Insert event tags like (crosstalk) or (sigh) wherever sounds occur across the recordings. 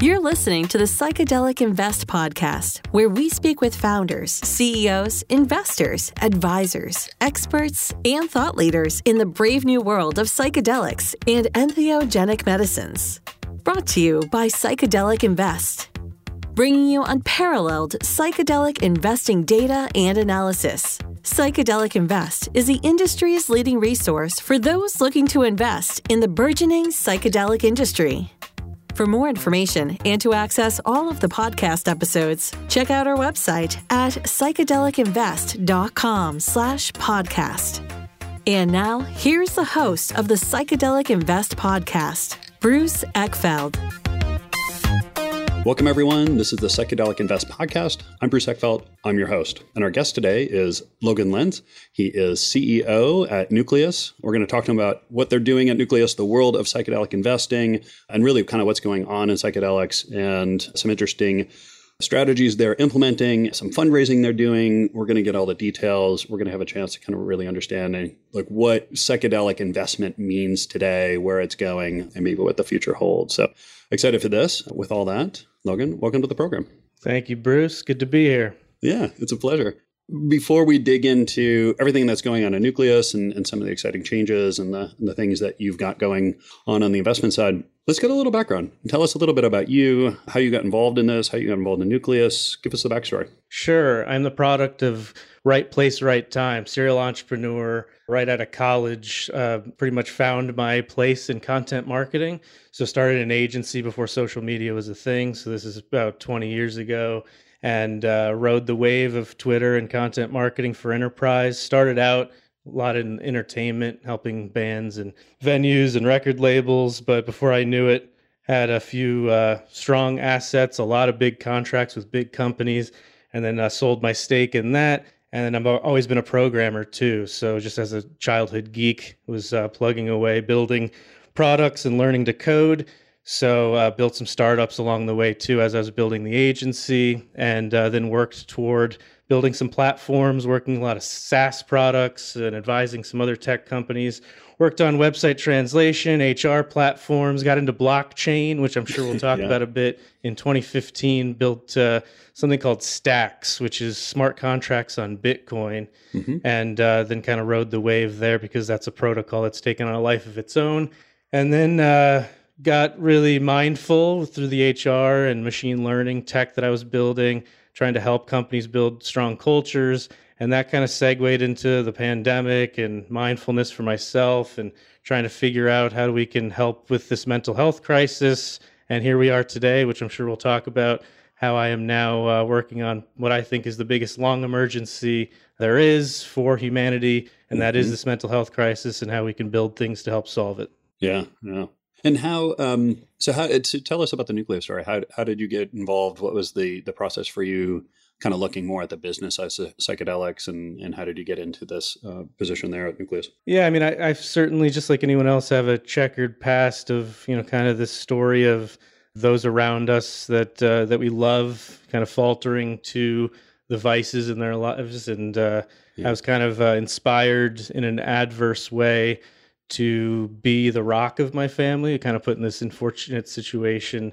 You're listening to the Psychedelic Invest podcast, where we speak with founders, CEOs, investors, advisors, experts, and thought leaders in the brave new world of psychedelics and entheogenic medicines. Brought to you by Psychedelic Invest, bringing you unparalleled psychedelic investing data and analysis. Psychedelic Invest is the industry's leading resource for those looking to invest in the burgeoning psychedelic industry. For more information and to access all of the podcast episodes, check out our website at psychedelicinvest.com slash podcast. And now, here's the host of the Psychedelic Invest podcast, Bruce Eckfeldt. Welcome, everyone. This is the Psychedelic Invest podcast. I'm Bruce Eckfeldt. I'm your host. And our guest today is Logan Lenz. He is CEO at Nucleus. We're going to talk to him about what they're doing at Nucleus, the world of psychedelic investing, and really kind of what's going on in psychedelics and some interesting strategies they're implementing, some fundraising they're doing. We're going to get all the details. We're going to have a chance to kind of really understand like what psychedelic investment means today, where it's going, and maybe what the future holds. So excited for this. With all that, Logan, welcome to the program. Thank you, Bruce. Good to be here. Yeah, it's a pleasure. Before we dig into everything that's going on in Nucleus and, and some of the exciting changes and the, and the things that you've got going on on the investment side, let's get a little background. Tell us a little bit about you, how you got involved in this, how you got involved in Nucleus. Give us the backstory. Sure. I'm the product of right place, right time, serial entrepreneur, right out of college, uh, pretty much found my place in content marketing. So started an agency before social media was a thing. So this is about 20 years ago and uh, rode the wave of Twitter and content marketing for enterprise. Started out a lot in entertainment, helping bands and venues and record labels. But before I knew it, had a few uh, strong assets, a lot of big contracts with big companies, and then uh, sold my stake in that. And I've always been a programmer too. So just as a childhood geek, was uh, plugging away, building products and learning to code. So uh, built some startups along the way too as I was building the agency, and uh, then worked toward building some platforms, working a lot of SaaS products, and advising some other tech companies. Worked on website translation, HR platforms, got into blockchain, which I'm sure we'll (laughs) talk yeah. about a bit. In 2015, built uh, something called Stacks, which is smart contracts on Bitcoin, mm-hmm. and uh, then kind of rode the wave there because that's a protocol that's taken on a life of its own. And then uh, got really mindful through the HR and machine learning tech that I was building, trying to help companies build strong cultures. And that kind of segued into the pandemic and mindfulness for myself and trying to figure out how we can help with this mental health crisis. And here we are today, which I'm sure we'll talk about how I am now uh, working on what I think is the biggest long emergency there is for humanity, and that mm-hmm. is this mental health crisis and how we can build things to help solve it. Yeah, yeah. And how? Um, so, how? So tell us about the Nucleus story. How how did you get involved? What was the the process for you? Kind of looking more at the business as psychedelics, and and how did you get into this uh, position there at Nucleus? Yeah, I mean, I, I've certainly just like anyone else have a checkered past of you know kind of this story of those around us that uh, that we love, kind of faltering to the vices in their lives, and uh, yeah. I was kind of uh, inspired in an adverse way to be the rock of my family, kind of put in this unfortunate situation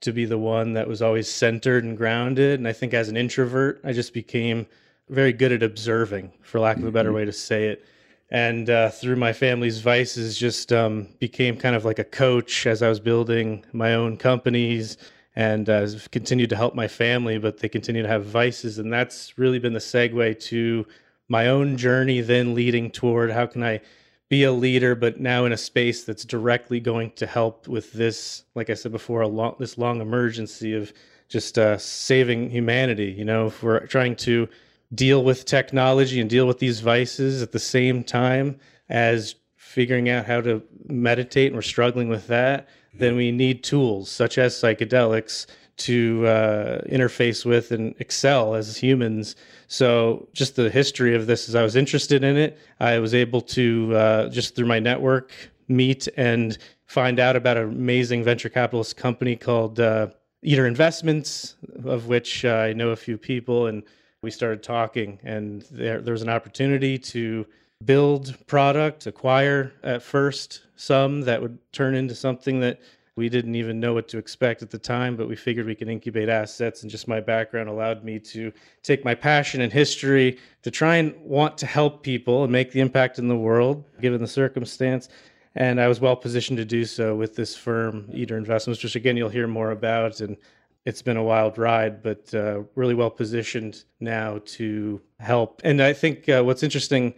to be the one that was always centered and grounded. And I think as an introvert, I just became very good at observing, for lack of a better mm-hmm. way to say it. And uh, through my family's vices, just um, became kind of like a coach as I was building my own companies and uh, continued to help my family, but they continue to have vices. And that's really been the segue to my own journey, then leading toward how can I be a leader, but now in a space that's directly going to help with this, like I said before, a long, this long emergency of just uh, saving humanity. You know, if we're trying to deal with technology and deal with these vices at the same time as figuring out how to meditate, and we're struggling with that, then we need tools such as psychedelics to uh, interface with and excel as humans. So, just the history of this, as I was interested in it, I was able to uh, just through my network meet and find out about an amazing venture capitalist company called uh, Iter Investments, of which I know a few people, and we started talking. And there, there was an opportunity to build product, acquire at first some that would turn into something that we didn't even know what to expect at the time, but we figured we could incubate assets. And just my background allowed me to take my passion and history to try and want to help people and make the impact in the world, given the circumstance. And I was well positioned to do so with this firm, Iter Investments, which again, you'll hear more about. And it's been a wild ride, but uh, really well positioned now to help. And I think uh, what's interesting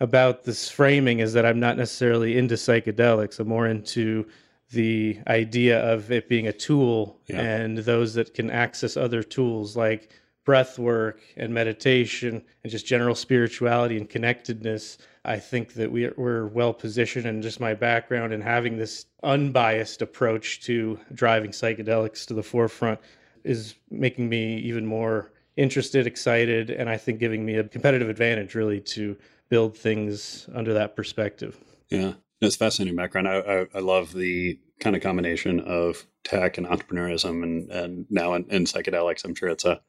about this framing is that I'm not necessarily into psychedelics. I'm more into the idea of it being a tool yeah. and those that can access other tools like breath work and meditation and just general spirituality and connectedness. I think that we, we're well positioned, and just my background and having this unbiased approach to driving psychedelics to the forefront is making me even more interested, excited, and I think giving me a competitive advantage really to build things under that perspective. Yeah. It's fascinating background. I, I, I, love the kind of combination of tech and entrepreneurism and, and now in, in psychedelics. I'm sure it's a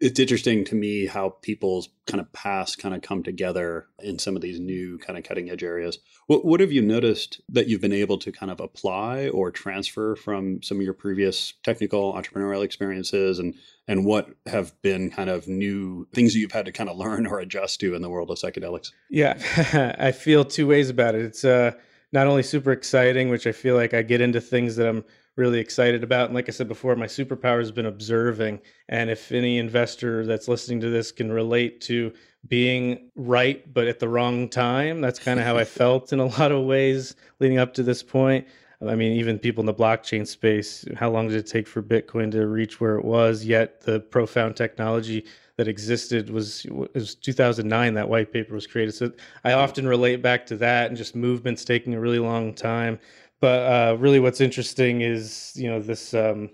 it's interesting to me how people's kind of past kind of come together in some of these new kind of cutting edge areas. What, what have you noticed that you've been able to kind of apply or transfer from some of your previous technical entrepreneurial experiences and and what have been kind of new things that you've had to kind of learn or adjust to in the world of psychedelics? Yeah, (laughs) I feel two ways about it. It's uh not only super exciting, which I feel like I get into things that I'm really excited about. And like I said before, my superpower has been observing. And if any investor that's listening to this can relate to being right, but at the wrong time, that's kind of how I (laughs) felt in a lot of ways leading up to this point. I mean, even people in the blockchain space, how long did it take for Bitcoin to reach where it was? Yet the profound technology that existed was it was 2009 that white paper was created. So I often relate back to that and just movements taking a really long time. But uh, really, what's interesting is you know this um,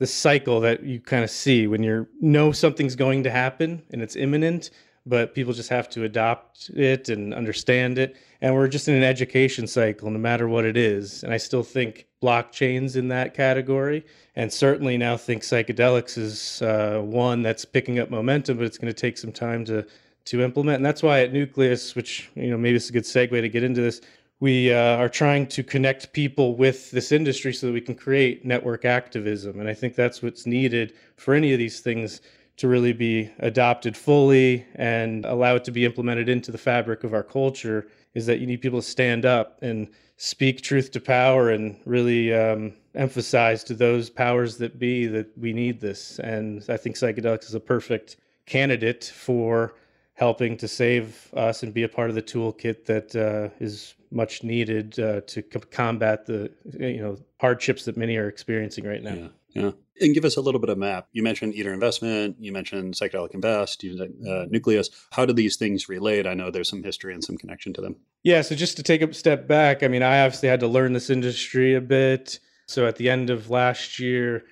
this cycle that you kind of see when you know something's going to happen and it's imminent but people just have to adopt it and understand it. And we're just in an education cycle, no matter what it is. And I still think blockchains in that category, and certainly now think psychedelics is uh, one that's picking up momentum, but it's going to take some time to to implement. And that's why at Nucleus, which you know maybe it's a good segue to get into this, we uh, are trying to connect people with this industry so that we can create network activism. And I think that's what's needed for any of these things to really be adopted fully and allow it to be implemented into the fabric of our culture is that you need people to stand up and speak truth to power and really um, emphasize to those powers that be that we need this. And I think psychedelics is a perfect candidate for helping to save us and be a part of the toolkit that uh, is much needed uh, to combat the you know hardships that many are experiencing right now. Yeah. Yeah. And give us a little bit of map. You mentioned Iter Investment, you mentioned Psychedelic Invest, you uh, Nucleus. How do these things relate? I know there's some history and some connection to them. Yeah. So just to take a step back, I mean, I obviously had to learn this industry a bit. So at the end of last year,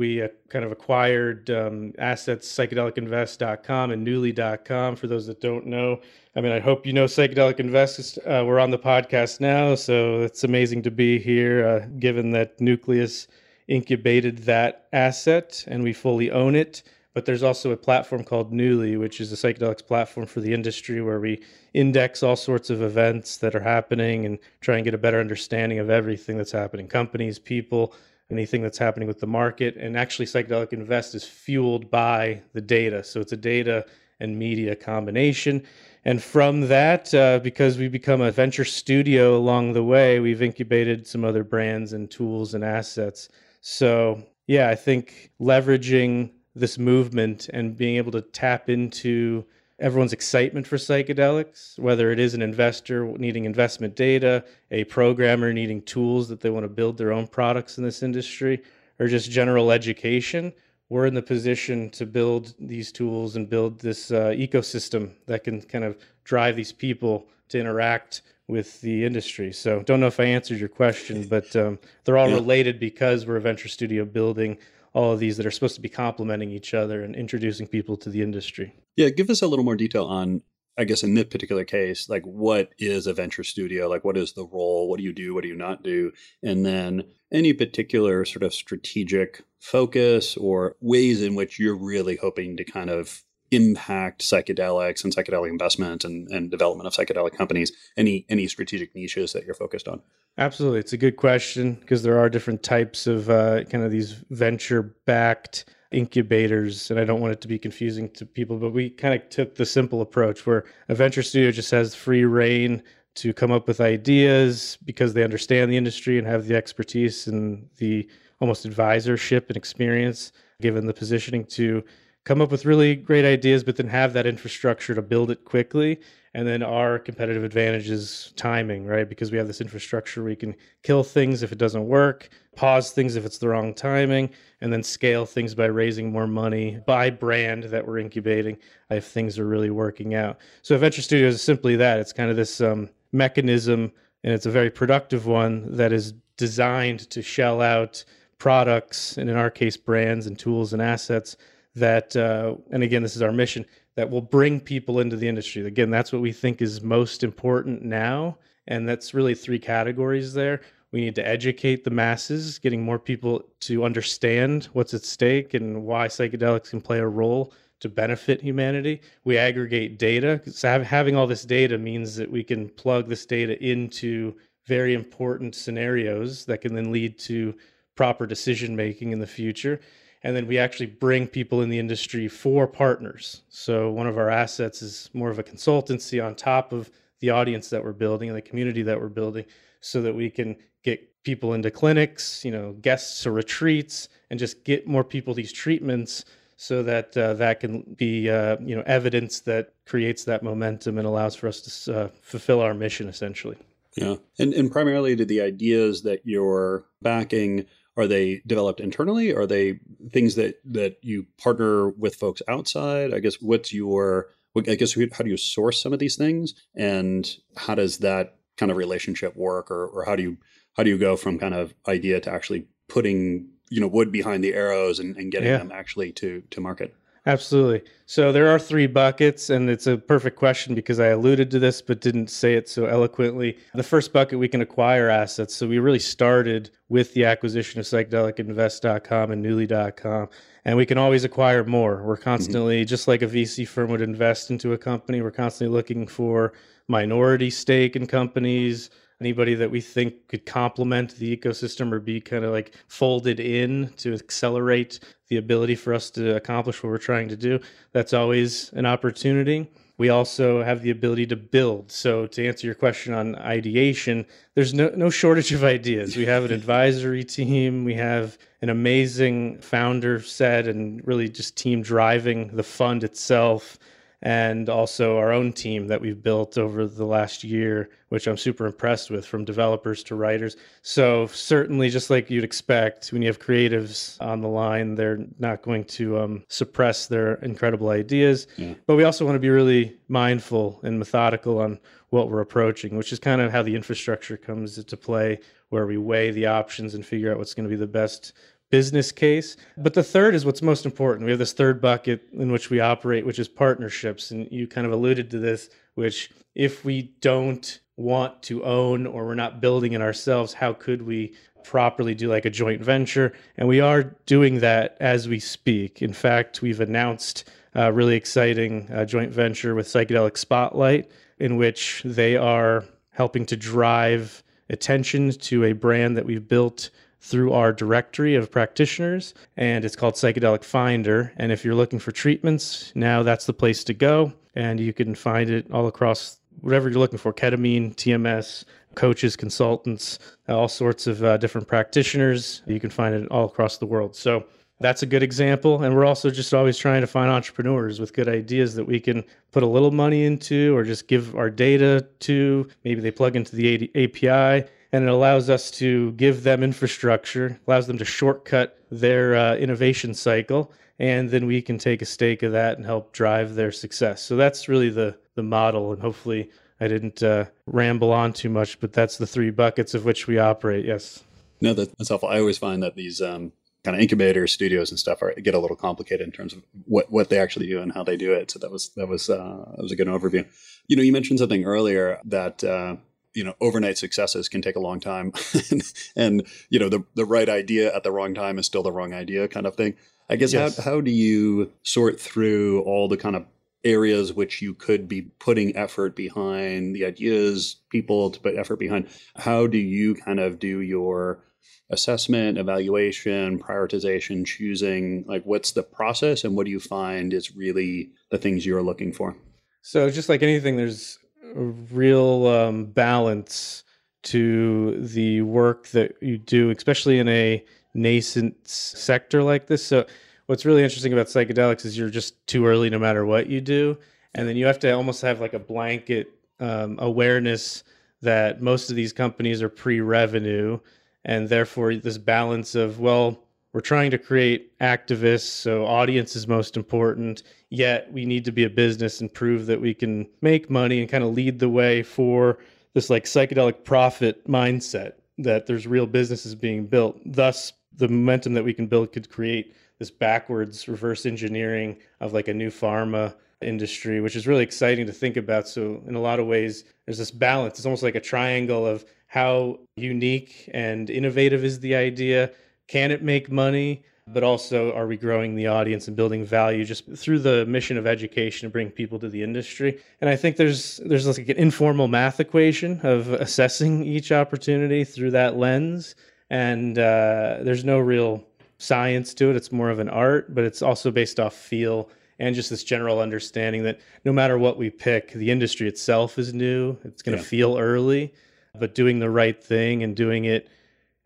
we uh, kind of acquired um, assets psychedelicinvest.com and newly.com for those that don't know i mean i hope you know psychedelic invest uh, we're on the podcast now so it's amazing to be here uh, given that nucleus incubated that asset and we fully own it. But there's also a platform called Newly, which is a psychedelics platform for the industry where we index all sorts of events that are happening and try and get a better understanding of everything that's happening companies, people, anything that's happening with the market. And actually, Psychedelic Invest is fueled by the data. So it's a data and media combination. And from that, uh, because we've become a venture studio along the way, we've incubated some other brands and tools and assets. So, yeah, I think leveraging this movement and being able to tap into everyone's excitement for psychedelics, whether it is an investor needing investment data, a programmer needing tools that they want to build their own products in this industry, or just general education, we're in the position to build these tools and build this uh, ecosystem that can kind of drive these people to interact with the industry. So don't know if I answered your question, but um, they're all yeah. related because we're a venture studio building all of these that are supposed to be complementing each other and introducing people to the industry. Yeah, give us a little more detail on I guess in this particular case, like what is a venture studio? Like what is the role? What do you do? What do you not do? And then any particular sort of strategic focus or ways in which you're really hoping to kind of impact psychedelics and psychedelic investment and, and development of psychedelic companies? Any any strategic niches that you're focused on? Absolutely, it's a good question because there are different types of uh, kind of these venture backed incubators, and I don't want it to be confusing to people, but we kind of took the simple approach where a venture studio just has free reign to come up with ideas because they understand the industry and have the expertise and the almost advisorship and experience given the positioning to come up with really great ideas, but then have that infrastructure to build it quickly. And then our competitive advantage is timing, right? Because we have this infrastructure, we can kill things if it doesn't work, pause things if it's the wrong timing, and then scale things by raising more money by brand that we're incubating if things are really working out. So Venture Studios is simply that. It's kind of this um, mechanism, and it's a very productive one that is designed to shell out products, and in our case, brands and tools and assets that, uh, and again, this is our mission, that will bring people into the industry. Again, that's what we think is most important now. And that's really three categories there. We need to educate the masses, getting more people to understand what's at stake and why psychedelics can play a role to benefit humanity. We aggregate data. So having all this data means that we can plug this data into very important scenarios that can then lead to proper decision making in the future and then we actually bring people in the industry for partners. So one of our assets is more of a consultancy on top of the audience that we're building and the community that we're building so that we can get people into clinics, you know, guests to retreats and just get more people these treatments so that uh, that can be uh, you know evidence that creates that momentum and allows for us to uh, fulfill our mission essentially. Yeah, and and primarily to the ideas that you're backing are they developed internally? Are they things that that you partner with folks outside? I guess what's your I guess how do you source some of these things, and how does that kind of relationship work, or or how do you how do you go from kind of idea to actually putting you know wood behind the arrows and, and getting yeah. them actually to to market? Absolutely. So there are three buckets, and it's a perfect question because I alluded to this but didn't say it so eloquently. The first bucket, we can acquire assets. So we really started with the acquisition of psychedelicinvest.com and Newly.com, and we can always acquire more. We're constantly, mm-hmm. just like a VC firm would invest into a company, we're constantly looking for minority stake in companies, anybody that we think could complement the ecosystem or be kind of like folded in to accelerate the ability for us to accomplish what we're trying to do. That's always an opportunity. We also have the ability to build. So, to answer your question on ideation, there's no, no shortage of ideas. We have an (laughs) advisory team, we have an amazing founder set, and really just team driving the fund itself and also our own team that we've built over the last year, which I'm super impressed with from developers to writers. So, certainly, just like you'd expect, when you have creatives on the line, they're not going to um, suppress their incredible ideas. Yeah. But we also want to be really mindful and methodical on what we're approaching, which is kind of how the infrastructure comes into play, where we weigh the options and figure out what's going to be the best business case. But the third is what's most important. We have this third bucket in which we operate, which is partnerships. And you kind of alluded to this, which if we don't want to own or we're not building it ourselves, how could we properly do like a joint venture? And we are doing that as we speak. In fact, we've announced a really exciting uh, joint venture with Psychedelic Spotlight, in which they are helping to drive attention to a brand that we've built through our directory of practitioners, and it's called Psychedelic Finder. And if you're looking for treatments, now that's the place to go. And you can find it all across whatever you're looking for ketamine, TMS, coaches, consultants, all sorts of uh, different practitioners. You can find it all across the world. So that's a good example. And we're also just always trying to find entrepreneurs with good ideas that we can put a little money into or just give our data to. Maybe they plug into the API and it allows us to give them infrastructure, allows them to shortcut their uh, innovation cycle, and then we can take a stake of that and help drive their success. So that's really the the model, and hopefully I didn't uh, ramble on too much, but that's the three buckets of which we operate. Yes. No, that's helpful. I always find that these um, kind of incubator studios and stuff are get a little complicated in terms of what what they actually do and how they do it. So that was that was uh, that was a good overview. You know, you mentioned something earlier that uh, you know overnight successes can take a long time. (laughs) And, and, you know the the right idea at the wrong time is still the wrong idea kind of thing. I guess yes. how, how do you sort through all the kind of areas which you could be putting effort behind the ideas people to put effort behind? How do you kind of do your assessment evaluation prioritization choosing? Like what's the process and what do you find is really the things you're looking for? So just like anything there's real um, balance to the work that you do especially in a nascent sector like this. So what's really interesting about psychedelics is you're just too early no matter what you do. And then you have to almost have like a blanket um, awareness that most of these companies are pre-revenue. And therefore this balance of well we're trying to create activists so audience is most important yet we need to be a business and prove that we can make money and kind of lead the way for this like psychedelic profit mindset that there's real businesses being built thus the momentum that we can build could create this backwards reverse engineering of like a new pharma industry, which is really exciting to think about. So, in a lot of ways, there's this balance. It's almost like a triangle of how unique and innovative is the idea? Can it make money? But also, are we growing the audience and building value just through the mission of education to bring people to the industry? And I think there's there's like an informal math equation of assessing each opportunity through that lens, and uh, there's no real science to it. It's more of an art, but it's also based off feel and just this general understanding that no matter what we pick, the industry itself is new. It's going to yeah. feel early, but doing the right thing and doing it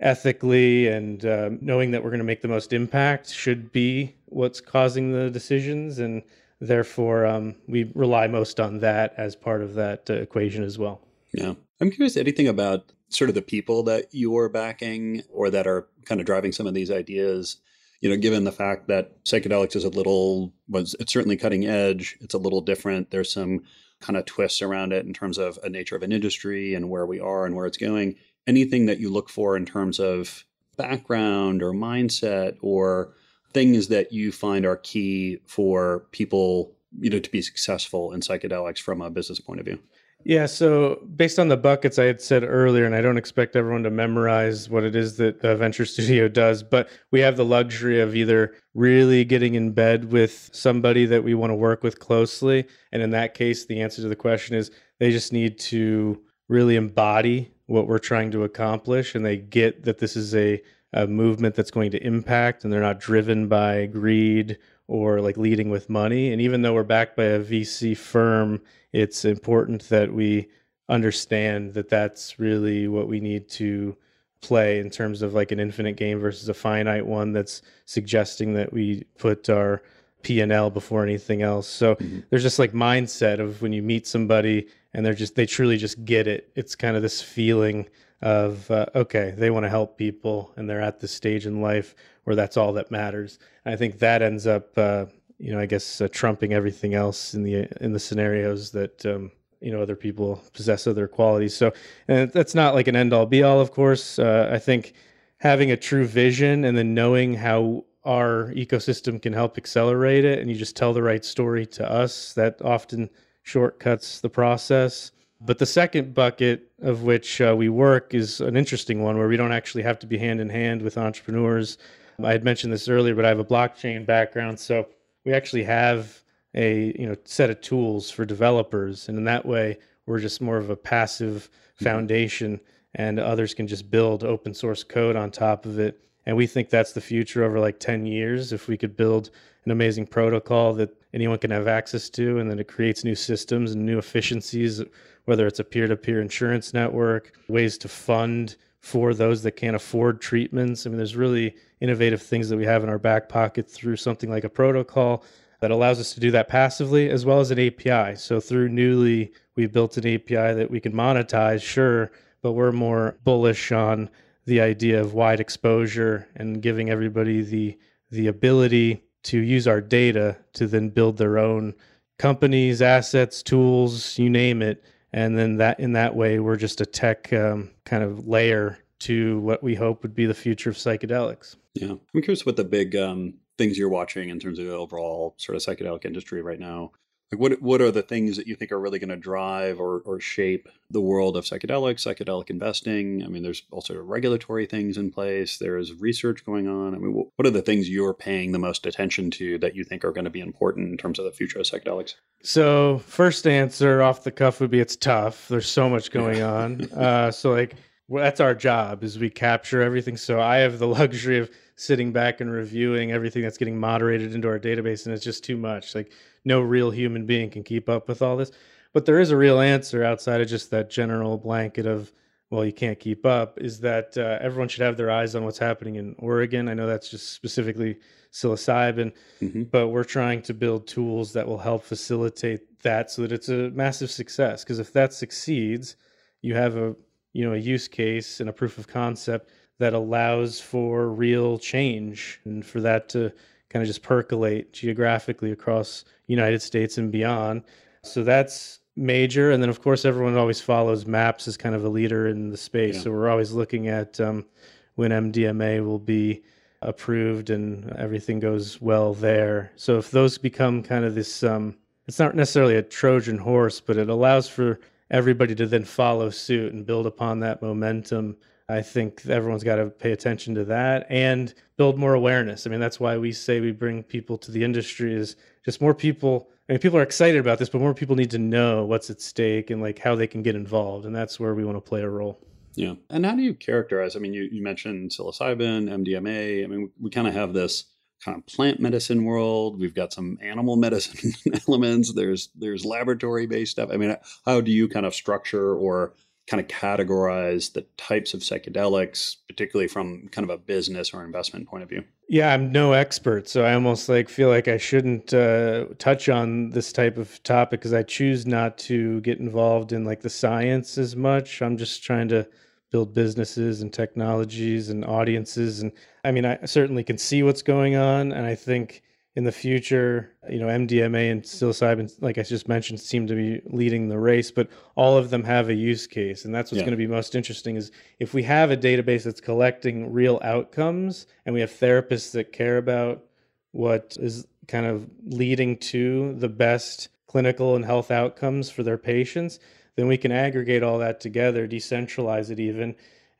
ethically and uh, knowing that we're going to make the most impact should be what's causing the decisions. And therefore, um, we rely most on that as part of that uh, equation as well. Yeah. I'm curious anything about sort of the people that you're backing or that are kind of driving some of these ideas you know given the fact that psychedelics is a little was it's certainly cutting edge it's a little different there's some kind of twists around it in terms of a nature of an industry and where we are and where it's going anything that you look for in terms of background or mindset or things that you find are key for people you know to be successful in psychedelics from a business point of view yeah, so based on the buckets I had said earlier, and I don't expect everyone to memorize what it is that Venture (laughs) Studio does, but we have the luxury of either really getting in bed with somebody that we want to work with closely. And in that case, the answer to the question is they just need to really embody what we're trying to accomplish and they get that this is a, a movement that's going to impact and they're not driven by greed or like leading with money. And even though we're backed by a VC firm, it's important that we understand that that's really what we need to play in terms of like an infinite game versus a finite one that's suggesting that we put our P&L before anything else. So mm-hmm. there's just like mindset of when you meet somebody and they're just they truly just get it. It's kind of this feeling of uh, okay, they want to help people and they're at this stage in life where that's all that matters. And I think that ends up, uh, you know, I guess uh, trumping everything else in the in the scenarios that um, you know other people possess other qualities. So, and that's not like an end all be all, of course. Uh, I think having a true vision and then knowing how our ecosystem can help accelerate it, and you just tell the right story to us, that often shortcuts the process. But the second bucket of which uh, we work is an interesting one where we don't actually have to be hand in hand with entrepreneurs I had mentioned this earlier, but I have a blockchain background, so we actually have a you know set of tools for developers, and in that way, we're just more of a passive foundation, and others can just build open source code on top of it. And we think that's the future over like 10 years. If we could build an amazing protocol that anyone can have access to, and then it creates new systems and new efficiencies, whether it's a peer to peer insurance network, ways to fund for those that can't afford treatments. I mean, there's really innovative things that we have in our back pocket through something like a protocol that allows us to do that passively as well as an API. So through Newly, we built an API that we can monetize, sure, but we're more bullish on the idea of wide exposure and giving everybody the the ability to use our data to then build their own companies, assets, tools, you name it, and then that in that way we're just a tech um, kind of layer to what we hope would be the future of psychedelics. Yeah, I'm curious what the big um, things you're watching in terms of the overall sort of psychedelic industry right now. Like what what are the things that you think are really going to drive or, or shape the world of psychedelics, psychedelic investing? I mean, there's also regulatory things in place. There's research going on. I mean, what are the things you're paying the most attention to that you think are going to be important in terms of the future of psychedelics? So, first answer off the cuff would be it's tough. There's so much going on. (laughs) Uh, so, like, well, that's our job is we capture everything. So I have the (laughs) luxury of sitting back and reviewing everything that's getting moderated into our database, and it's just too much. Like no real human being can keep up with all this. But there is a real answer outside of just that general blanket of well, you can't keep up. Is that uh, everyone should have their eyes on what's happening in Oregon? I know that's just specifically psilocybin, mm-hmm. but we're trying to build tools that will help facilitate that so that it's a massive success. Because if that succeeds, you have a you know a use case and a proof of concept that allows for real change and for that to kind of just percolate geographically across United States and beyond. So that's major. And then, of course, everyone always follows MAPS as kind of a leader in the space. Yeah. So we're always looking at um, when MDMA will be approved and everything goes well there. So if those become kind of this, um, it's not necessarily a Trojan horse, but it allows for everybody to then follow suit and build upon that momentum. I think everyone's got to pay attention to that and build more awareness. I mean, that's why we say we bring people to the industry is just more people. I mean, people are excited about this, but more people need to know what's at stake and like how they can get involved. And that's where we want to play a role. Yeah. And how do you characterize? I mean, you, you mentioned psilocybin, MDMA. I mean, we, we kind of have this kind of plant medicine world. We've got some animal (laughs) medicine elements. There's there's laboratory based stuff. I mean, how do you kind of structure or kind of categorize the types of psychedelics, particularly from kind of a business or investment point of view? Yeah, I'm no expert, so I almost like feel like I shouldn't uh, touch on this type of topic because I choose not to get involved in like the science as much. I'm just trying to build businesses and technologies and audiences. And I mean, I certainly can see what's going on. And I think in the future, you know, MDMA and psilocybin, like I just mentioned, seem to be leading the race, but all of them have a use case. And that's what's yeah. going to be most interesting is if we have a database that's collecting real outcomes and we have therapists that care about what is kind of leading to the best clinical and health outcomes for their patients, then we can aggregate all that together, decentralize it even,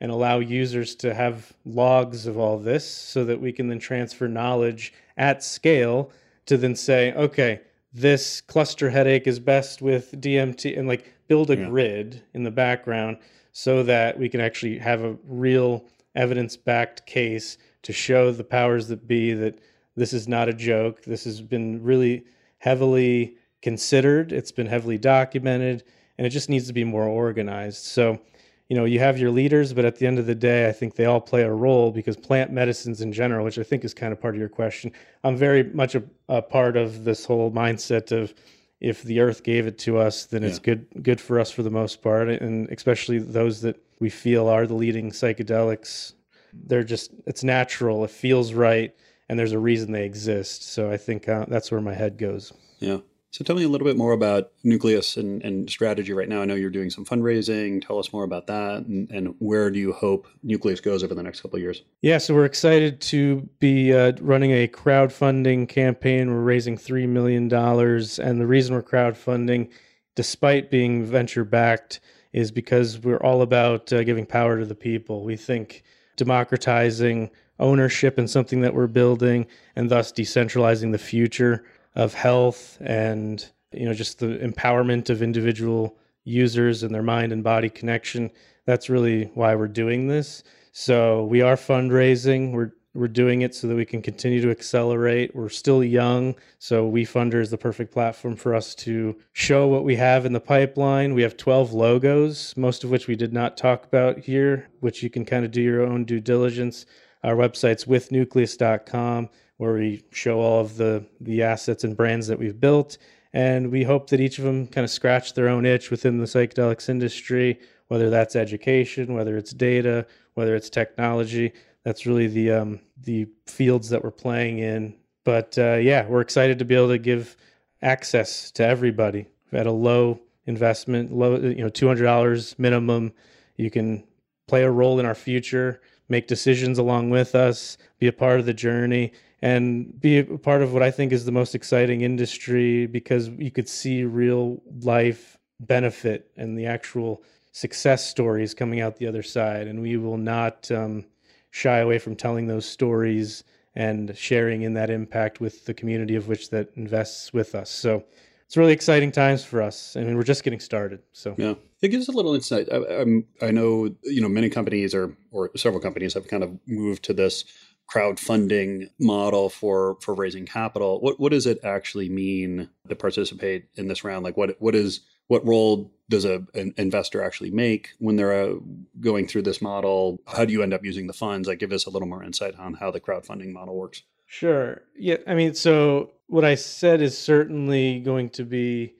and allow users to have logs of all this so that we can then transfer knowledge at scale to then say, okay, this cluster headache is best with DMT and like build a yeah. grid in the background so that we can actually have a real evidence backed case to show the powers that be that this is not a joke. This has been really heavily considered, it's been heavily documented, and it just needs to be more organized. So, you know, you have your leaders, but at the end of the day, I think they all play a role because plant medicines in general, which I think is kind of part of your question, I'm very much a, a part of this whole mindset of if the earth gave it to us, then yeah. it's good good for us for the most part, and especially those that we feel are the leading psychedelics. They're just it's natural, it feels right, and there's a reason they exist. So I think uh, that's where my head goes. Yeah. So tell me a little bit more about Nucleus and, and, strategy right now. I know you're doing some fundraising. Tell us more about that and, and where do you hope Nucleus goes over the next couple of years? Yeah, so we're excited to be uh, running a crowdfunding campaign. We're raising $3 million. And the reason we're crowdfunding, despite being venture backed, is because we're all about uh, giving power to the people. We think democratizing ownership in something that we're building and thus decentralizing the future of health and you know just the empowerment of individual users and their mind and body connection that's really why we're doing this so we are fundraising we're we're doing it so that we can continue to accelerate. We're still young, so Wefunder is the perfect platform for us to show what we have in the pipeline. We have 12 logos, most of which we did not talk about here, which you can kind of do your own due diligence. Our website's withnucleus.com where we show all of the the assets and brands that we've built. And we hope that each of them kind of scratch their own itch within the psychedelics industry whether that's education whether it's data whether it's technology. That's really the um, the fields that we're playing in. But uh, yeah we're excited to be able to give access to everybody at a low investment low you know $200 minimum. You can play a role in our future make decisions along with us, be a part of the journey, and be a part of what I think is the most exciting industry because you could see real life benefit and the actual success stories coming out the other side. And we will not um, shy away from telling those stories and sharing in that impact with the community of which that invests with us. So it's really exciting times for us. I mean, we're just getting started. So yeah, it gives a little insight. I, I know you know many companies or or several companies have kind of moved to this crowdfunding model for for raising capital. What what does it actually mean to participate in this round? Like what what is what role does a, an investor actually make when they're uh, going through this model? How do you end up using the funds? Like give us a little more insight on how the crowdfunding model works. Sure. Yeah. I mean, so what I said is certainly going to be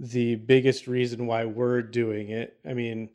the biggest reason why we're doing it. I mean,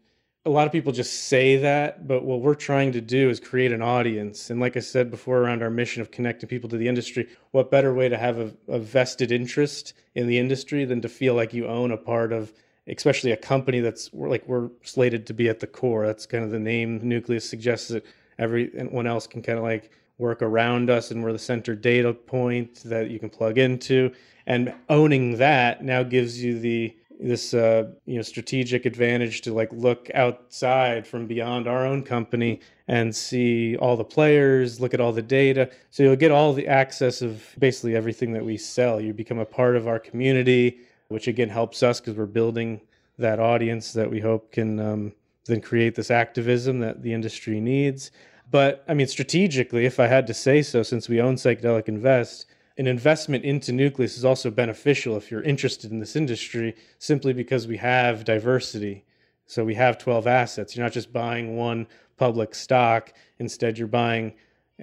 a lot of people just say that, but what we're trying to do is create an audience. And like I said before, around our mission of connecting people to the industry, what better way to have a, a vested interest in the industry than to feel like you own a part of, especially a company that's like we're slated to be at the core. That's kind of the name Nucleus suggests that everyone else can kind of like work around us and we're the center data point that you can plug into and owning that now gives you the this uh, you know strategic advantage to like look outside from beyond our own company and see all the players look at all the data. So you'll get all the access of basically everything that we sell. You become a part of our community which again helps us because we're building that audience that we hope can um, then create this activism that the industry needs. But I mean, strategically, if I had to say so, since we own Psychedelic Invest, an investment into Nucleus is also beneficial if you're interested in this industry, simply because we have diversity. So we have 12 assets. You're not just buying one public stock. Instead, you're buying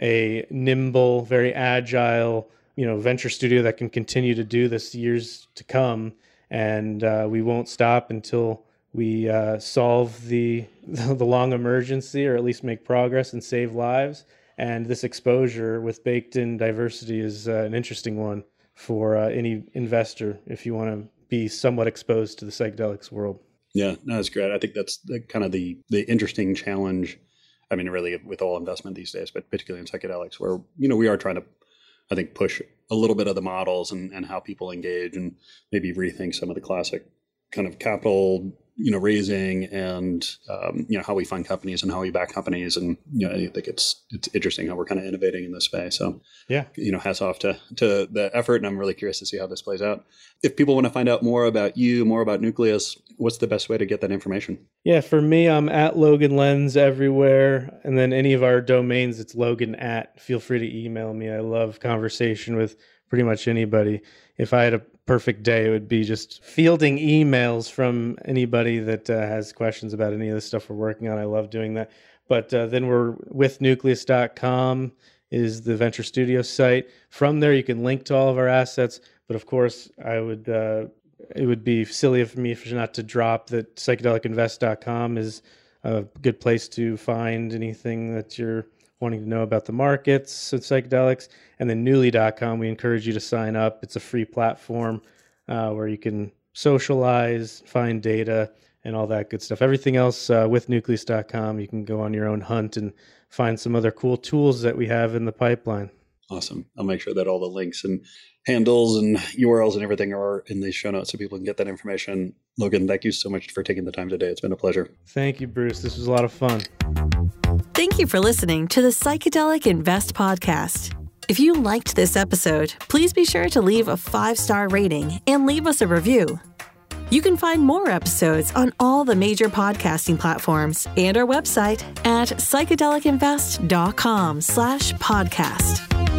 a nimble, very agile, you know, venture studio that can continue to do this years to come. And uh, we won't stop until we uh, solve the (laughs) the long emergency or at least make progress and save lives and this exposure with baked in diversity is uh, an interesting one for uh, any investor if you want to be somewhat exposed to the psychedelics world. Yeah no, that's great. I think that's the, kind of the the interesting challenge i mean really with all investment these days but particularly in psychedelics where you know we are trying to i think push a little bit of the models and, and how people engage and maybe rethink some of the classic kind of capital you know raising and um, you know how we fund companies and how we back companies and you know I think it's it's interesting how we're kind of innovating in this space. So yeah. you know hats off to to the effort and I'm really curious to see how this plays out. If people want to find out more about you more about Nucleus what's the best way to get that information? Yeah for me I'm at Logan Lenz everywhere and then any of our domains it's Logan at feel free to email me. I love conversation with pretty much anybody. If I had a perfect day, it would be just fielding emails from anybody that uh, has questions about any of the stuff we're working on. I love doing that. But uh, then we're with nucleus.com is the venture studio site. From there, you can link to all of our assets. But of course, I would uh, it would be silly of me not to drop that psychedelicinvest.com is a good place to find anything that you're wanting to know about the markets and psychedelics. And then Newly.com, we encourage you to sign up. It's a free platform uh, where you can socialize, find data, and all that good stuff. Everything else uh, with Nucleus.com, you can go on your own hunt and find some other cool tools that we have in the pipeline. Awesome. I'll make sure that all the links and handles and URLs and everything are in the show notes so people can get that information. Logan, thank you so much for taking the time today. It's been a pleasure. Thank you, Bruce. This was a lot of fun. Thank you for listening to the Psychedelic Invest podcast. If you liked this episode, please be sure to leave a five star rating and leave us a review. You can find more episodes on all the major podcasting platforms and our website at psychedelicinvest.com slash podcast.